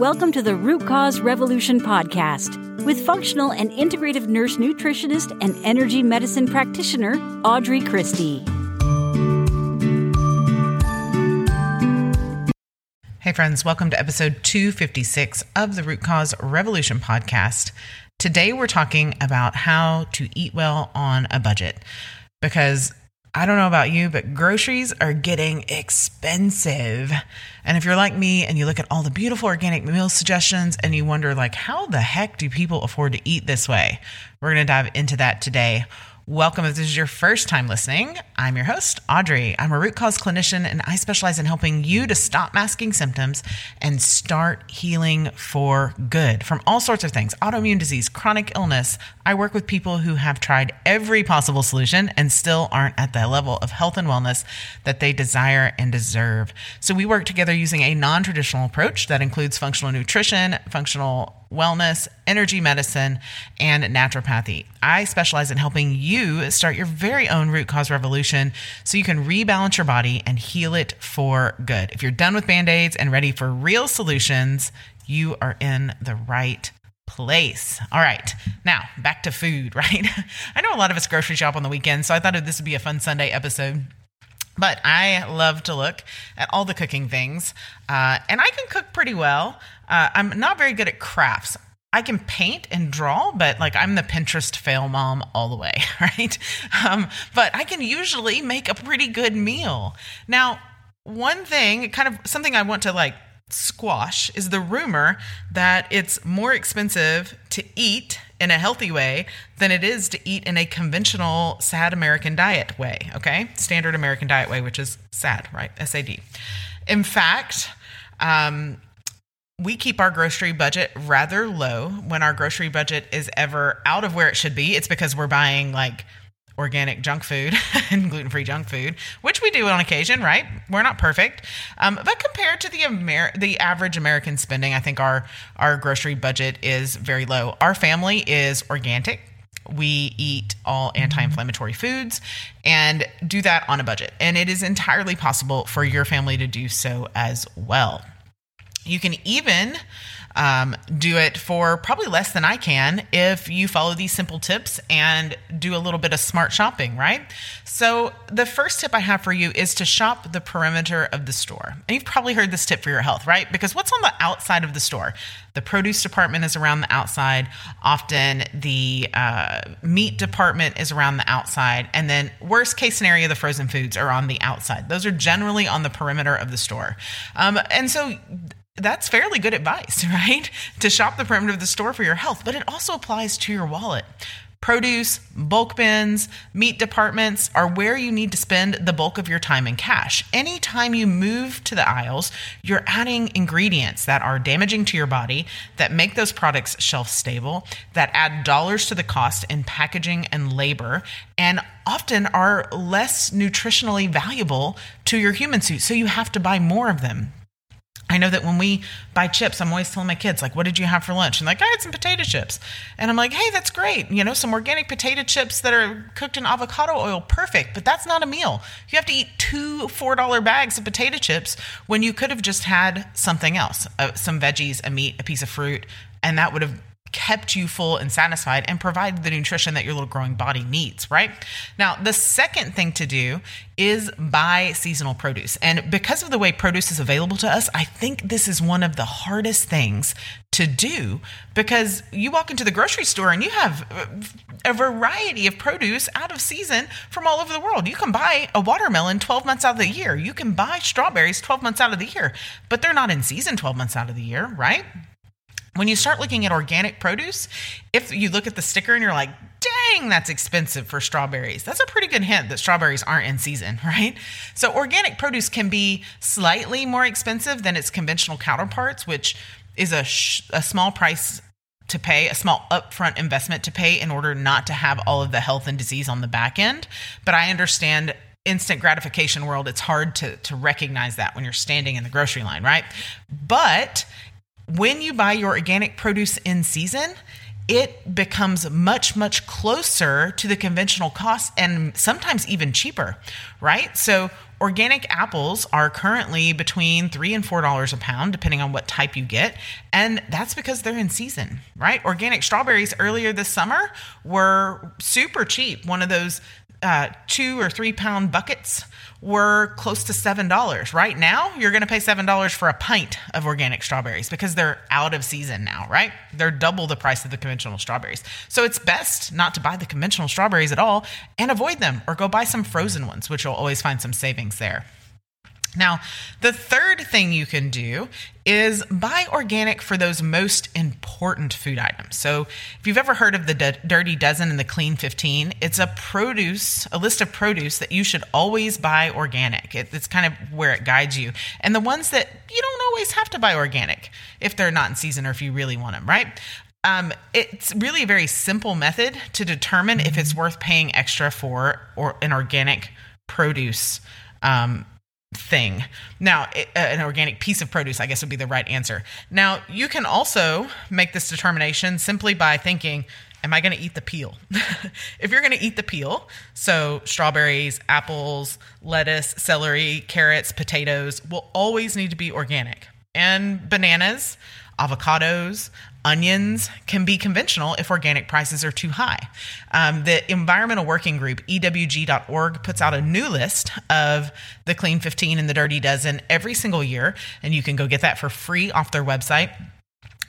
Welcome to the Root Cause Revolution podcast with functional and integrative nurse nutritionist and energy medicine practitioner Audrey Christie. Hey, friends, welcome to episode 256 of the Root Cause Revolution podcast. Today, we're talking about how to eat well on a budget because I don't know about you, but groceries are getting expensive. And if you're like me and you look at all the beautiful organic meal suggestions and you wonder like how the heck do people afford to eat this way? We're going to dive into that today. Welcome if this is your first time listening. I'm your host, Audrey. I'm a root cause clinician and I specialize in helping you to stop masking symptoms and start healing for good from all sorts of things autoimmune disease, chronic illness. I work with people who have tried every possible solution and still aren't at the level of health and wellness that they desire and deserve. So we work together using a non traditional approach that includes functional nutrition, functional wellness, energy medicine, and naturopathy. I specialize in helping you start your very own root cause revolution so you can rebalance your body and heal it for good. If you're done with band aids and ready for real solutions, you are in the right place. All right, now back to food, right? I know a lot of us grocery shop on the weekend, so I thought this would be a fun Sunday episode. But I love to look at all the cooking things, uh, and I can cook pretty well. Uh, I'm not very good at crafts. I can paint and draw, but like I'm the Pinterest fail mom all the way, right? Um, but I can usually make a pretty good meal. Now, one thing, kind of something I want to like squash, is the rumor that it's more expensive to eat in a healthy way than it is to eat in a conventional sad American diet way, okay? Standard American diet way, which is SAD, right? SAD. In fact, um, we keep our grocery budget rather low when our grocery budget is ever out of where it should be. It's because we're buying like organic junk food and gluten free junk food, which we do on occasion, right? We're not perfect. Um, but compared to the Amer- the average American spending, I think our, our grocery budget is very low. Our family is organic. We eat all anti inflammatory foods and do that on a budget. And it is entirely possible for your family to do so as well. You can even um, do it for probably less than I can if you follow these simple tips and do a little bit of smart shopping, right? So, the first tip I have for you is to shop the perimeter of the store. And you've probably heard this tip for your health, right? Because what's on the outside of the store? The produce department is around the outside. Often the uh, meat department is around the outside. And then, worst case scenario, the frozen foods are on the outside. Those are generally on the perimeter of the store. Um, and so, that's fairly good advice, right? To shop the perimeter of the store for your health, but it also applies to your wallet. Produce, bulk bins, meat departments are where you need to spend the bulk of your time and cash. Anytime you move to the aisles, you're adding ingredients that are damaging to your body, that make those products shelf stable, that add dollars to the cost in packaging and labor, and often are less nutritionally valuable to your human suit. So you have to buy more of them. I know that when we buy chips, I'm always telling my kids, like, what did you have for lunch? And like, I had some potato chips. And I'm like, hey, that's great. You know, some organic potato chips that are cooked in avocado oil, perfect. But that's not a meal. You have to eat two $4 bags of potato chips when you could have just had something else, uh, some veggies, a meat, a piece of fruit. And that would have kept you full and satisfied and provided the nutrition that your little growing body needs, right? Now, the second thing to do is buy seasonal produce. And because of the way produce is available to us, I think this is one of the hardest things to do because you walk into the grocery store and you have a variety of produce out of season from all over the world. You can buy a watermelon 12 months out of the year. You can buy strawberries 12 months out of the year, but they're not in season 12 months out of the year, right? When you start looking at organic produce, if you look at the sticker and you're like, dang, that's expensive for strawberries, that's a pretty good hint that strawberries aren't in season, right? So, organic produce can be slightly more expensive than its conventional counterparts, which is a, sh- a small price to pay, a small upfront investment to pay in order not to have all of the health and disease on the back end. But I understand instant gratification world, it's hard to, to recognize that when you're standing in the grocery line, right? But when you buy your organic produce in season, it becomes much, much closer to the conventional cost and sometimes even cheaper, right? So, organic apples are currently between three and four dollars a pound, depending on what type you get. And that's because they're in season, right? Organic strawberries earlier this summer were super cheap. One of those uh, two or three pound buckets were close to seven dollars. Right now, you're going to pay seven dollars for a pint of organic strawberries because they're out of season now. Right? They're double the price of the conventional strawberries. So it's best not to buy the conventional strawberries at all and avoid them, or go buy some frozen ones, which you'll always find some savings there. Now, the third thing you can do is buy organic for those most important food items. So, if you've ever heard of the D- Dirty Dozen and the Clean 15, it's a produce, a list of produce that you should always buy organic. It, it's kind of where it guides you. And the ones that you don't always have to buy organic if they're not in season or if you really want them, right? Um, it's really a very simple method to determine if it's worth paying extra for or an organic produce um, thing. Now, it, uh, an organic piece of produce, I guess, would be the right answer. Now, you can also make this determination simply by thinking, Am I going to eat the peel? if you're going to eat the peel, so strawberries, apples, lettuce, celery, carrots, potatoes will always need to be organic. And bananas, avocados, onions can be conventional if organic prices are too high. Um, the Environmental Working Group, EWG.org, puts out a new list of the Clean 15 and the Dirty Dozen every single year, and you can go get that for free off their website.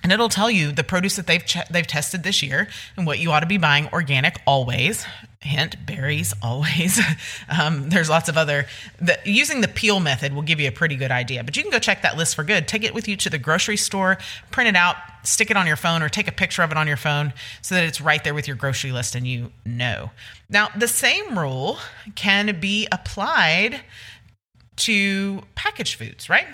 And it'll tell you the produce that they've they've tested this year and what you ought to be buying organic always. Hint: berries always. um, there's lots of other. The, using the peel method will give you a pretty good idea. But you can go check that list for good. Take it with you to the grocery store, print it out, stick it on your phone, or take a picture of it on your phone so that it's right there with your grocery list and you know. Now the same rule can be applied to packaged foods, right?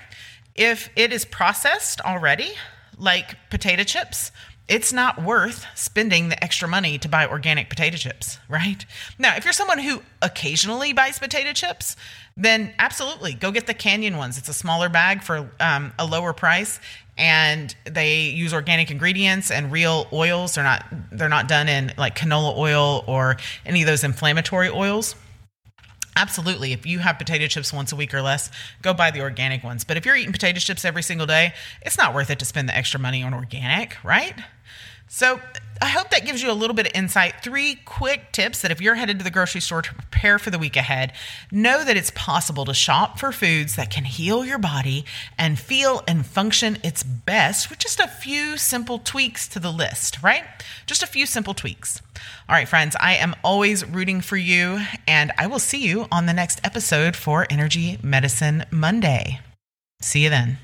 If it is processed already like potato chips, it's not worth spending the extra money to buy organic potato chips, right? Now, if you're someone who occasionally buys potato chips, then absolutely go get the Canyon ones. It's a smaller bag for um, a lower price, and they use organic ingredients and real oils. They're not they're not done in like canola oil or any of those inflammatory oils. Absolutely. If you have potato chips once a week or less, go buy the organic ones. But if you're eating potato chips every single day, it's not worth it to spend the extra money on organic, right? So I hope that gives you a little bit of insight. Three quick tips that if you're headed to the grocery store to prepare for the week ahead, know that it's possible to shop for foods that can heal your body and feel and function its best with just a few simple tweaks to the list, right? Just a few simple tweaks. All right, friends, I am always rooting for you, and I will see you on the next episode for Energy Medicine Monday. See you then.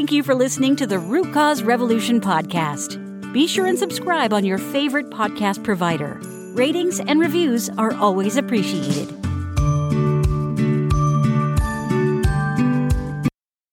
Thank you for listening to the Root Cause Revolution podcast. Be sure and subscribe on your favorite podcast provider. Ratings and reviews are always appreciated.